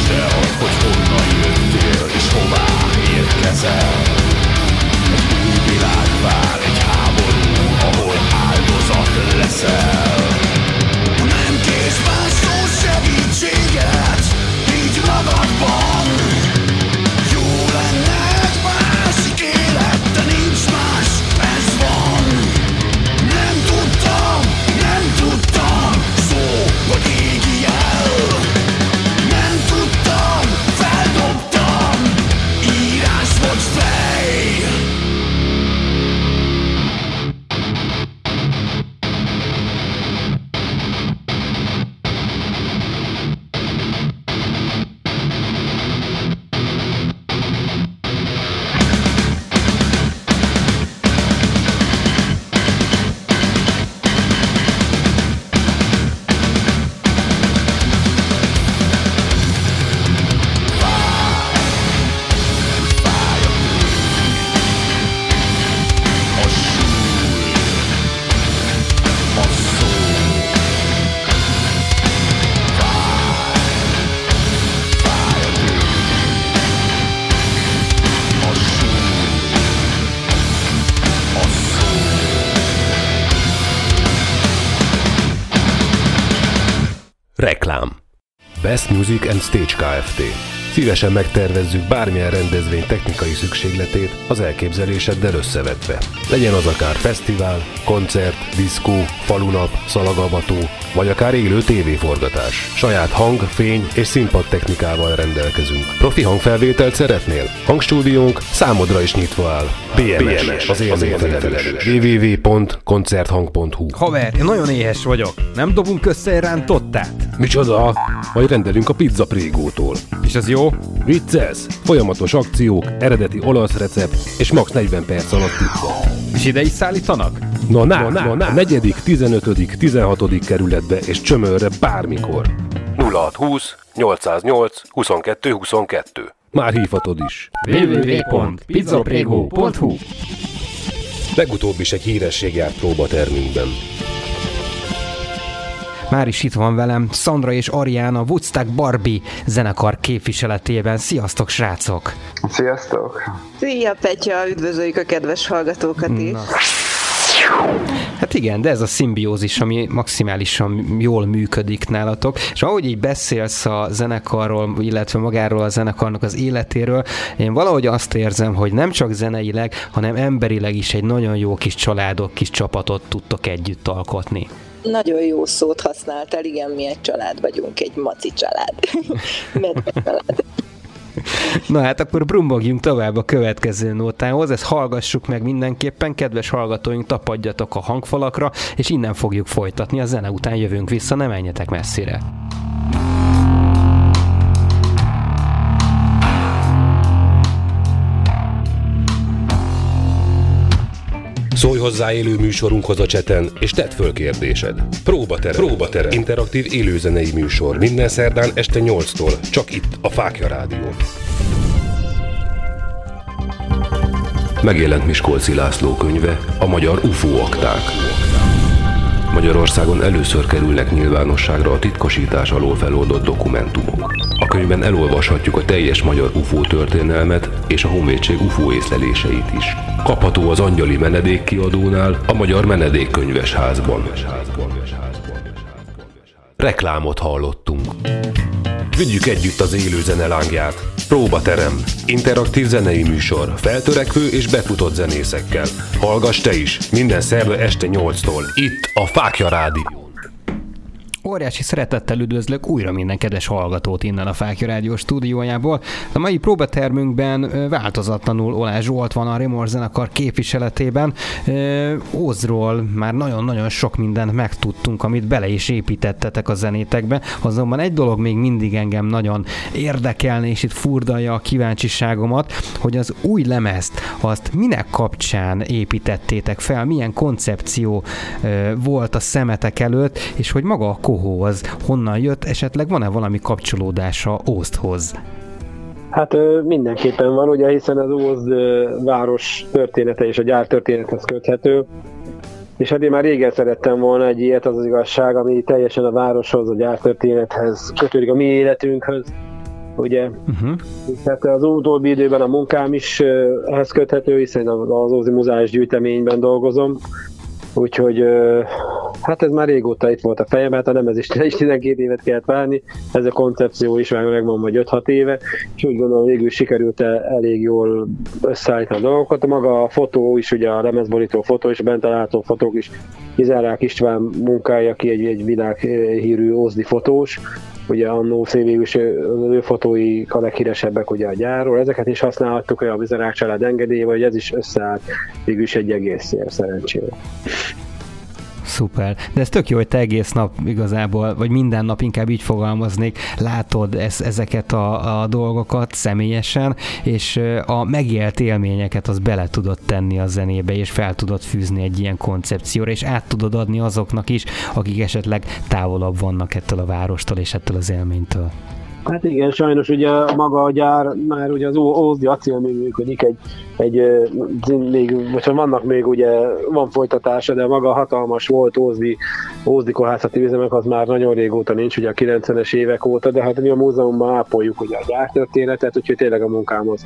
Speaker 3: érdekel,
Speaker 4: hogy honnan jöttél és hová érkezel. Egy új világ vár, egy háború, ahol áldozat leszel.
Speaker 3: Music and Stage Kft. Szívesen megtervezzük bármilyen rendezvény technikai szükségletét az elképzeléseddel összevetve. Legyen az akár fesztivál, koncert, diszkó, falunap, szalagavató, vagy akár élő tévéforgatás. Saját hang, fény és színpad technikával rendelkezünk. Profi hangfelvételt szeretnél? Hangstúdiónk számodra is nyitva áll. BMS, BMS az élményfelelős. www.koncerthang.hu
Speaker 5: Haver, én nagyon éhes vagyok. Nem dobunk össze egy rántottát?
Speaker 3: Micsoda? Majd rendelünk a pizza prégótól.
Speaker 5: És az jó?
Speaker 3: Vicces! Folyamatos akciók, eredeti olasz recept és max 40 perc alatt pizza.
Speaker 5: És ide is szállítanak?
Speaker 3: Na, na, na, na, na. A negyedik, 15., 16. kerületbe és csömörre bármikor. 0620 808 22 22. Már hívhatod is.
Speaker 1: www.pizzaprego.hu
Speaker 3: Legutóbb is egy híresség járt próbatermünkben.
Speaker 1: Már is itt van velem Sandra és Ariana Woodstock Barbie zenekar képviseletében. Sziasztok, srácok!
Speaker 6: Sziasztok!
Speaker 7: Szia, Petya! Üdvözöljük a kedves hallgatókat is!
Speaker 1: Na. Hát igen, de ez a szimbiózis, ami maximálisan jól működik nálatok, és ahogy így beszélsz a zenekarról, illetve magáról a zenekarnak az életéről, én valahogy azt érzem, hogy nem csak zeneileg, hanem emberileg is egy nagyon jó kis családok, kis csapatot tudtok együtt alkotni.
Speaker 7: Nagyon jó szót használtál, igen, mi egy család vagyunk, egy maci család. Medve család.
Speaker 1: Na hát akkor brumbogjunk tovább a következő nótához, ezt hallgassuk meg mindenképpen, kedves hallgatóink, tapadjatok a hangfalakra, és innen fogjuk folytatni, a zene után jövünk vissza, ne menjetek messzire.
Speaker 3: Szólj hozzá élő műsorunkhoz a cseten, és tedd föl kérdésed. Próbaterem. Próbaterem. Interaktív élőzenei műsor. Minden szerdán este 8-tól. Csak itt, a Fákja Rádió. Megjelent Miskolci László könyve, a magyar UFO akták. Magyarországon először kerülnek nyilvánosságra a titkosítás alól feloldott dokumentumok. A könyvben elolvashatjuk a teljes magyar UFO történelmet és a Honvédség UFO észleléseit is. Kapható az Angyali Menedékkiadónál, a Magyar Menedékkönyves Házban. Reklámot hallottunk. Vigyük együtt az élő zene lángját. Próbaterem. Interaktív zenei műsor. Feltörekvő és befutott zenészekkel. Hallgass te is. Minden szerve este 8-tól. Itt a Fákja Rádió.
Speaker 1: Óriási szeretettel üdvözlök újra minden kedves hallgatót innen a Fákja Rádió stúdiójából. A mai próbatermünkben változatlanul Olá Zsolt van a Remor zenekar képviseletében. Ózról már nagyon-nagyon sok mindent megtudtunk, amit bele is építettetek a zenétekbe. Azonban egy dolog még mindig engem nagyon érdekelne, és itt furdalja a kíváncsiságomat, hogy az új lemezt, azt minek kapcsán építettétek fel, milyen koncepció volt a szemetek előtt, és hogy maga a kohó az honnan jött, esetleg van-e valami kapcsolódása Ózdhoz?
Speaker 2: Hát mindenképpen van, ugye, hiszen az Ózd város története és a gyár történethez köthető. És hát én már régen szerettem volna egy ilyet, az az igazság, ami teljesen a városhoz, a gyártörténethez kötődik, a mi életünkhöz. Ugye?
Speaker 1: Uh-huh.
Speaker 2: Tehát az utóbbi időben a munkám is ehhez köthető, hiszen az Ózdi Muzális gyűjteményben dolgozom. Úgyhogy hát ez már régóta itt volt a fejemben, hát nem ez is, is 12 évet kellett várni, ez a koncepció is már megmondom, hogy 5-6 éve, és úgy gondolom végül sikerült el, elég jól összeállítani a dolgokat. Maga a fotó is, ugye a lemezborító fotó és a bent található fotók is. Izárák István munkája, aki egy, egy világhírű ózdi fotós, ugye annó végül is az ő fotói a leghíresebbek ugye a gyárról, ezeket is használhattuk, olyan a Bizarák család engedélye, vagy ez is összeállt végül is egy egész szerencsére.
Speaker 1: Szuper. De ez tök jó, hogy te egész nap igazából, vagy minden nap inkább így fogalmaznék, látod ez, ezeket a, a dolgokat személyesen, és a megélt élményeket az bele tudod tenni a zenébe, és fel tudod fűzni egy ilyen koncepcióra, és át tudod adni azoknak is, akik esetleg távolabb vannak ettől a várostól és ettől az élménytől.
Speaker 2: Hát igen, sajnos ugye maga a gyár, már ugye az Ózdi acélmű működik, egy, egy még, most vannak még ugye, van folytatása, de maga hatalmas volt Ózdi, Ózdi kohászati üzemek, az már nagyon régóta nincs, ugye a 90-es évek óta, de hát mi a múzeumban ápoljuk ugye a gyártörténetet, úgyhogy tényleg a munkámhoz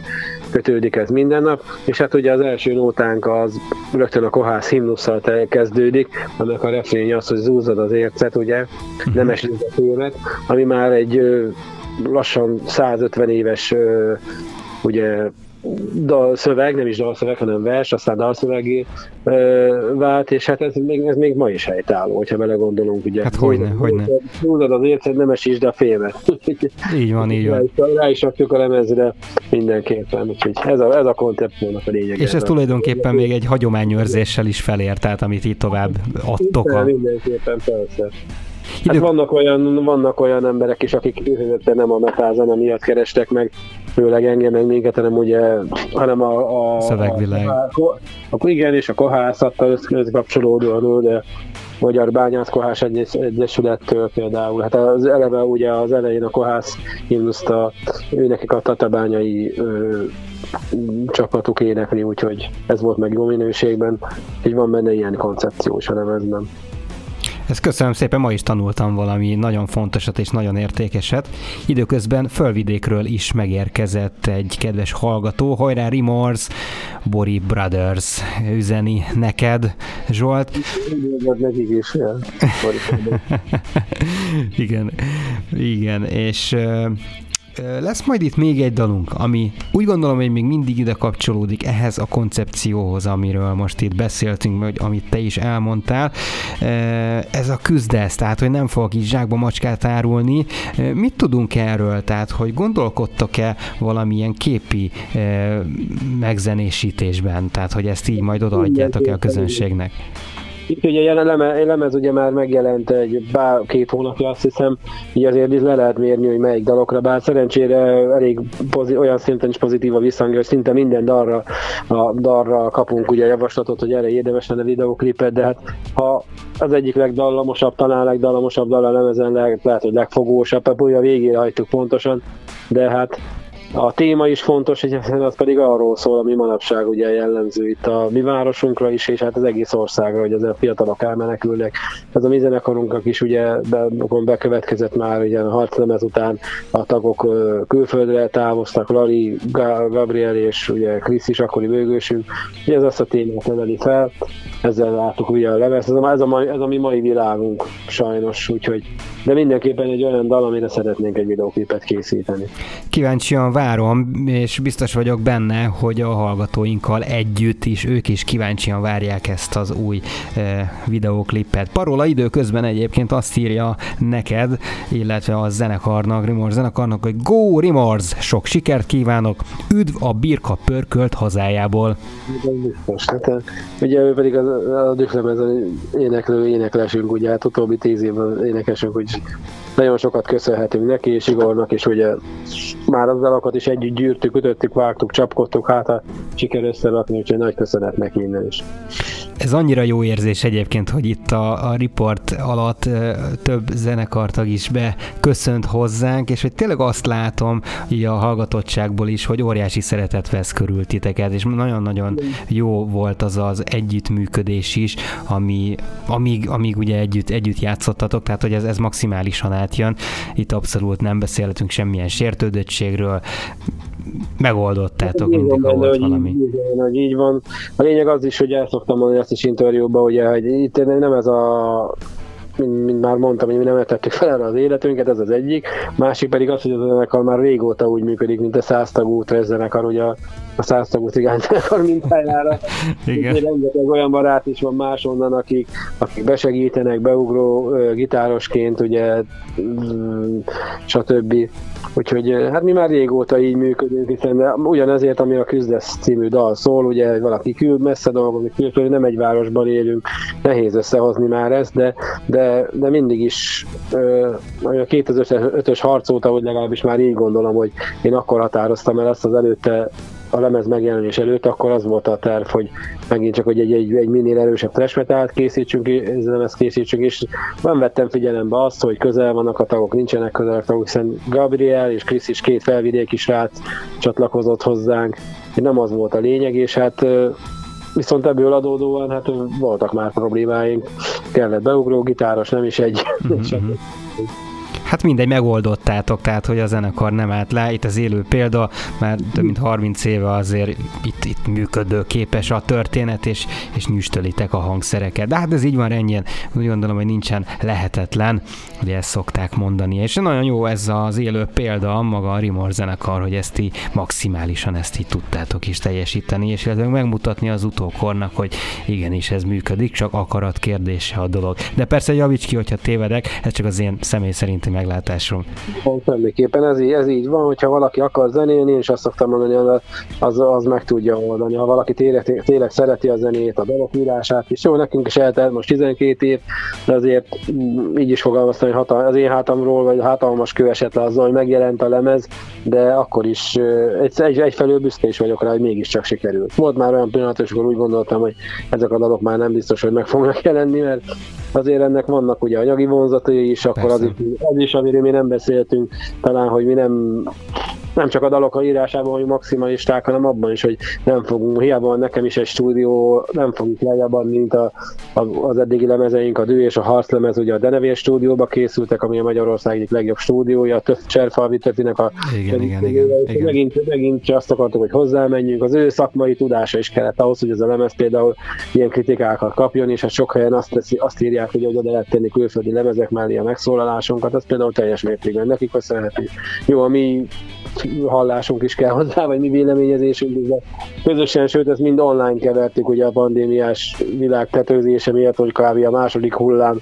Speaker 2: kötődik ez minden nap, és hát ugye az első nótánk az rögtön a kohász himnusszal kezdődik, aminek a refrénje az, hogy zúzod az ércet, ugye, nem esik a fémet, ami már egy lassan 150 éves ugye dalszöveg, nem is dalszöveg, hanem vers, aztán dalszövegé ö, vált, és hát ez még, ez még ma is helytálló, hogyha belegondolunk, ugye.
Speaker 1: Hát hogyne, hogyne.
Speaker 2: Húzod az érced, nem esítsd a fémet.
Speaker 1: Így van, így van.
Speaker 2: is, rá is rakjuk a lemezre mindenképpen, úgyhogy ez a, ez a koncepciónak a lényeg.
Speaker 1: És ez tulajdonképpen még egy hagyományőrzéssel is felér, tehát amit itt tovább adtok a...
Speaker 2: Mindenképpen, persze. Hát
Speaker 1: Idő...
Speaker 2: vannak olyan, vannak olyan emberek is, akik nem a metázene miatt kerestek meg, főleg engem, meg minket, hanem ugye, hanem a, a
Speaker 1: Szövegvilág.
Speaker 2: A, a, a, igen, és a kohászattal össz- összekapcsolódóan, de Magyar Bányász Kohász Egyes- Egyesülettől például. Hát az eleve ugye az elején a Kohász himnuszt a, ő nekik a tatabányai ö, csapatuk énekli, úgyhogy ez volt meg jó minőségben. Így van benne ilyen koncepciós a lemezben.
Speaker 1: Ezt köszönöm szépen, ma is tanultam valami nagyon fontosat és nagyon értékeset. Időközben fölvidékről is megérkezett egy kedves hallgató, hajrá Rimors, Bori Brothers üzeni neked, Zsolt. Igen, igen, és lesz majd itt még egy dalunk, ami úgy gondolom, hogy még mindig ide kapcsolódik ehhez a koncepcióhoz, amiről most itt beszéltünk, vagy amit te is elmondtál. Ez a küzdesz, tehát, hogy nem fogok így zsákba macskát árulni. Mit tudunk erről? Tehát, hogy gondolkodtok-e valamilyen képi megzenésítésben? Tehát, hogy ezt így majd odaadjátok-e a közönségnek?
Speaker 2: Itt ugye jelen lemez, lemez ugye már megjelent egy bár két hónapja, azt hiszem, így azért le lehet mérni, hogy melyik dalokra, bár szerencsére elég pozi, olyan szinten is pozitív a visszhangja, hogy szinte minden dalra, a dalra kapunk ugye javaslatot, hogy erre érdemes lenne videoklipet, de hát ha az egyik legdallamosabb, talán legdallamosabb dal a lemezen lehet, lehet hogy legfogósabb, hát a végére hagytuk pontosan, de hát a téma is fontos, hogy az pedig arról szól, ami manapság ugye jellemző itt a mi városunkra is, és hát az egész országra, hogy az a fiatalok elmenekülnek. Ez a mi zenekarunknak is ugye be, bekövetkezett már ugye a harclemez után a tagok külföldre távoztak, Lali, Ga- Gabriel és ugye Krisz is akkori bőgősünk. Ugye ez azt a témát neveli fel, ezzel láttuk ugye a lemez, ez a, ez, a, ez a mi mai világunk sajnos, úgyhogy de mindenképpen egy olyan dal, amire szeretnénk egy videóklipet készíteni.
Speaker 1: Kíváncsian várom, és biztos vagyok benne, hogy a hallgatóinkkal együtt is, ők is kíváncsian várják ezt az új e, videóklipet. Parola időközben egyébként azt írja neked, illetve a zenekarnak, Rimors zenekarnak, hogy Go Rimors! Sok sikert kívánok! Üdv a birka pörkölt hazájából!
Speaker 2: Biztos. Hát, eh, ugye ő pedig az, a Dühlemezen éneklő éneklesünk, ugye hát utóbbi tíz évben énekesünk, hogy nagyon sokat köszönhetünk neki és Igornak, és ugye már az dalokat is együtt gyűrtük, ütöttük, vágtuk, csapkodtuk, hát a siker összerakni, úgyhogy nagy köszönet neki innen is.
Speaker 1: Ez annyira jó érzés egyébként, hogy itt a, a report alatt több zenekartag is beköszönt hozzánk, és hogy tényleg azt látom így a hallgatottságból is, hogy óriási szeretet vesz körül titeket, és nagyon-nagyon jó volt az az együttműködés is, ami, amíg, amíg ugye együtt, együtt játszottatok, tehát hogy ez, ez maximálisan átjön. Itt abszolút nem beszélhetünk semmilyen sértődöttségről, megoldottátok
Speaker 2: Így van
Speaker 1: mindig,
Speaker 2: benne,
Speaker 1: volt valami.
Speaker 2: Így, így, van, így van. A lényeg az is, hogy el szoktam mondani azt is interjúban, ugye, hogy itt nem ez a mint, mint már mondtam, hogy mi nem vetettük fel erre az életünket, ez az egyik. Másik pedig az, hogy az zenekar már régóta úgy működik, mint a száztagú zenekar, ugye a, a száztagú cigány zenekar mintájára.
Speaker 1: Igen.
Speaker 2: Úgyhogy rengeteg olyan barát is van máshonnan, akik, akik besegítenek, beugró gitárosként, ugye, mm, stb. Úgyhogy hát mi már régóta így működünk, hiszen ugyanezért, ami a Küzdesz című dal szól, ugye, valaki kül, messze dolgozik, külföldön, nem egy városban élünk, nehéz összehozni már ezt, de, de, de mindig is ö, a 2005-ös harc óta, hogy legalábbis már így gondolom, hogy én akkor határoztam el ezt az előtte a lemez megjelenés előtt, akkor az volt a terv, hogy megint csak hogy egy, egy, egy minél erősebb trash metalt készítsünk, ez lemez készítsünk, és nem vettem figyelembe azt, hogy közel vannak a tagok, nincsenek közel a tagok, hiszen Gabriel és Krisz is két felvidéki srác csatlakozott hozzánk, nem az volt a lényeg, és hát viszont ebből adódóan hát voltak már problémáink, kellett beugró gitáros, nem is egy,
Speaker 1: Mhm,
Speaker 2: stb.
Speaker 1: Hát mindegy, megoldottátok, tehát hogy a zenekar nem állt le, itt az élő példa, már több mint 30 éve azért itt, itt működő képes a történet, és, és nyüstölitek a hangszereket. De hát ez így van ennyien, úgy gondolom, hogy nincsen lehetetlen, hogy ezt szokták mondani. És nagyon jó ez az élő példa, maga a Rimor zenekar, hogy ezt így maximálisan ezt így tudtátok is teljesíteni, és illetve megmutatni az utókornak, hogy igenis ez működik, csak akarat kérdése a dolog. De persze javíts ki, hogyha tévedek, ez csak az én személy szerinti meglátásom.
Speaker 2: Semmiképpen ez, így- ez így van, hogyha valaki akar zenélni, és azt szoktam mondani, az, az, az meg tudja oldani. Ha valaki tényleg, tényleg szereti a zenét, a dalok írását is, jó, nekünk is eltelt most 12 év, de azért mm, így is fogalmaztam, hogy hatal, az én hátamról, vagy hatalmas kő esett le azzal, hogy megjelent a lemez, de akkor is egy, egy, egyfelől büszke is vagyok rá, hogy mégiscsak sikerült. Volt már olyan pillanat, és akkor úgy gondoltam, hogy ezek a dalok már nem biztos, hogy meg fognak jelenni, mert azért ennek vannak ugye anyagi vonzatai is, akkor az,
Speaker 1: Persze.
Speaker 2: is- az is, amiről mi nem beszéltünk, talán, hogy mi nem nem csak a dalok a írásában vagyunk maximalisták, hanem abban is, hogy nem fogunk, hiába van nekem is egy stúdió, nem fogunk lejjebb adni, mint a, a, az eddigi lemezeink, a Dű és a Harclemez, ugye a Denevér stúdióba készültek, ami a Magyarország egyik legjobb stúdiója, a több Cserfalvi Tötinek a
Speaker 1: Igen, igen, igen, igen.
Speaker 2: Megint, megint azt akartuk, hogy hozzámenjünk, az ő szakmai tudása is kellett ahhoz, hogy ez a lemez például ilyen kritikákat kapjon, és hát sok helyen azt, teszi, azt írják, hogy oda lehet tenni külföldi lemezek mellé a megszólalásunkat, ez például teljes mértékben nekik köszönhető. Jó, a mi hallásunk is kell hozzá, vagy mi véleményezésünk de közösen, sőt, ezt mind online kevertük ugye a pandémiás világ tetőzése miatt, hogy kb. a második hullám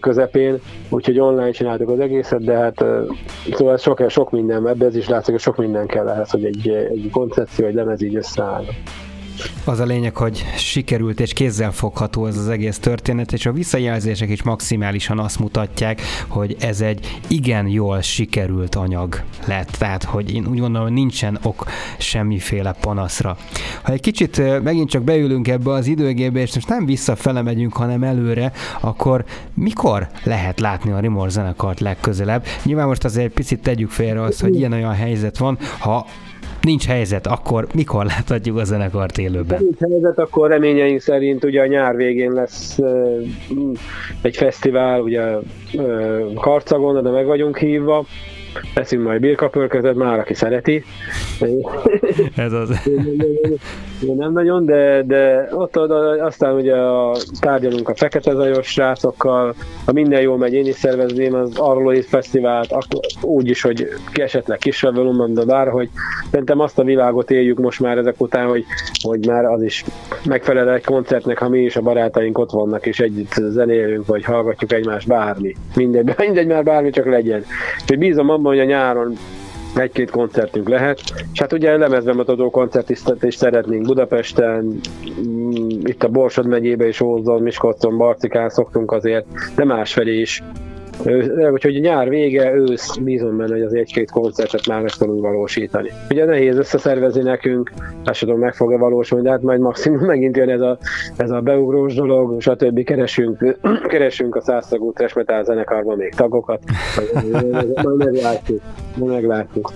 Speaker 2: közepén, úgyhogy online csináltuk az egészet, de hát szóval ez sok, sok minden, ebbe ez is látszik, hogy sok minden kell ehhez, hogy egy, egy koncepció, egy lemez így összeáll.
Speaker 1: Az a lényeg, hogy sikerült és kézzelfogható ez az egész történet, és a visszajelzések is maximálisan azt mutatják, hogy ez egy igen jól sikerült anyag lett. Tehát, hogy én úgy gondolom, nincsen ok semmiféle panaszra. Ha egy kicsit megint csak beülünk ebbe az időgébe, és most nem visszafele megyünk, hanem előre, akkor mikor lehet látni a Rimor zenekart legközelebb? Nyilván most azért picit tegyük félre azt, hogy ilyen-olyan helyzet van, ha nincs helyzet, akkor mikor láthatjuk a zenekart élőben?
Speaker 2: nincs helyzet, akkor reményeink szerint ugye a nyár végén lesz egy fesztivál, ugye Karcagon, de meg vagyunk hívva, leszünk majd birkapörközet, már aki szereti.
Speaker 1: Ez az.
Speaker 2: Én nem nagyon, de, de ott oda, aztán ugye a, tárgyalunk a Fekete Zajos srácokkal, ha minden jól megy, én is szervezném az Arlói Fesztivált, akkor úgy is, hogy ki esetleg kisebb volumban, de bárhogy. Szerintem azt a világot éljük most már ezek után, hogy, hogy már az is megfelel egy koncertnek, ha mi is a barátaink ott vannak, és együtt zenélünk, vagy hallgatjuk egymást, bármi. Mindegy, mindegy már bármi csak legyen. Úgyhogy bízom abban, hogy a nyáron egy-két koncertünk lehet. És hát ugye lemezbemutató koncertisztet is szeretnénk Budapesten, mm, itt a Borsod megyébe is Ózdon, Miskolcon, Barcikán szoktunk azért, de másfelé is. Úgyhogy nyár vége, ősz, bízom benne, hogy az egy-két koncertet már meg tudunk valósítani. Ugye nehéz összeszervezni nekünk, azt tudom, meg fog-e valósulni, de hát majd maximum megint jön ez a, ez a beugrós dolog, stb. Keresünk, keresünk a száztagú trash metal zenekarban még tagokat. Majd meglátjuk. Meglátjuk.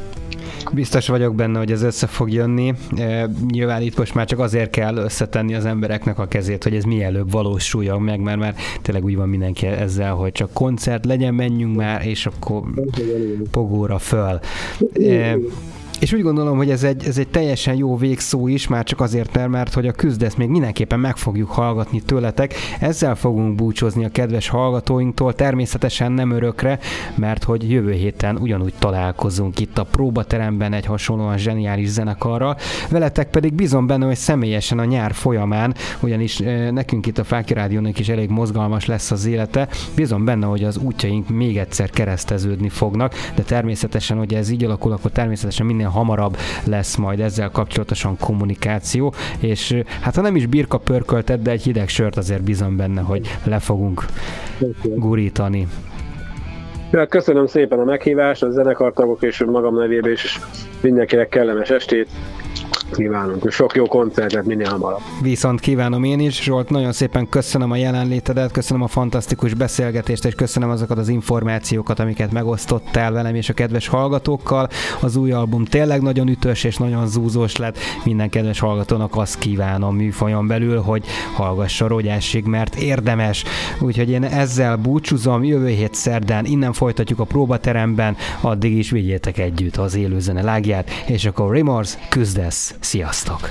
Speaker 1: Biztos vagyok benne, hogy ez össze fog jönni. E, nyilván itt most már csak azért kell összetenni az embereknek a kezét, hogy ez mielőbb valósuljon meg, mert már tényleg úgy van mindenki ezzel, hogy csak koncert legyen, menjünk már, és akkor pogóra föl. E, és úgy gondolom, hogy ez egy, ez egy teljesen jó végszó is, már csak azért, nem, mert hogy a küzdesz még mindenképpen meg fogjuk hallgatni tőletek. Ezzel fogunk búcsúzni a kedves hallgatóinktól, természetesen nem örökre, mert hogy jövő héten ugyanúgy találkozunk itt a próbateremben egy hasonlóan zseniális zenekarral. Veletek pedig bízom benne, hogy személyesen a nyár folyamán, ugyanis eh, nekünk itt a Fáki Rádiónak is elég mozgalmas lesz az élete, bízom benne, hogy az útjaink még egyszer kereszteződni fognak, de természetesen, hogy ez így alakul, akkor természetesen minél hamarabb lesz majd ezzel kapcsolatosan kommunikáció, és hát ha nem is birka pörköltet, de egy hideg sört azért bízom benne, hogy le fogunk gurítani.
Speaker 2: Köszönöm szépen a meghívást, a zenekartagok és magam nevében is mindenkinek kellemes estét. Kívánunk, sok jó koncertet minél hamarabb.
Speaker 1: Viszont kívánom én is, Zsolt, nagyon szépen köszönöm a jelenlétedet, köszönöm a fantasztikus beszélgetést, és köszönöm azokat az információkat, amiket megosztottál velem és a kedves hallgatókkal. Az új album tényleg nagyon ütős és nagyon zúzós lett. Minden kedves hallgatónak azt kívánom műfajon belül, hogy hallgassa Rogyásig, mert érdemes. Úgyhogy én ezzel búcsúzom, jövő hét szerdán innen folytatjuk a próbateremben, addig is vigyétek együtt az élőzene lágját, és akkor Remorse, küzdesz! Sziasztok!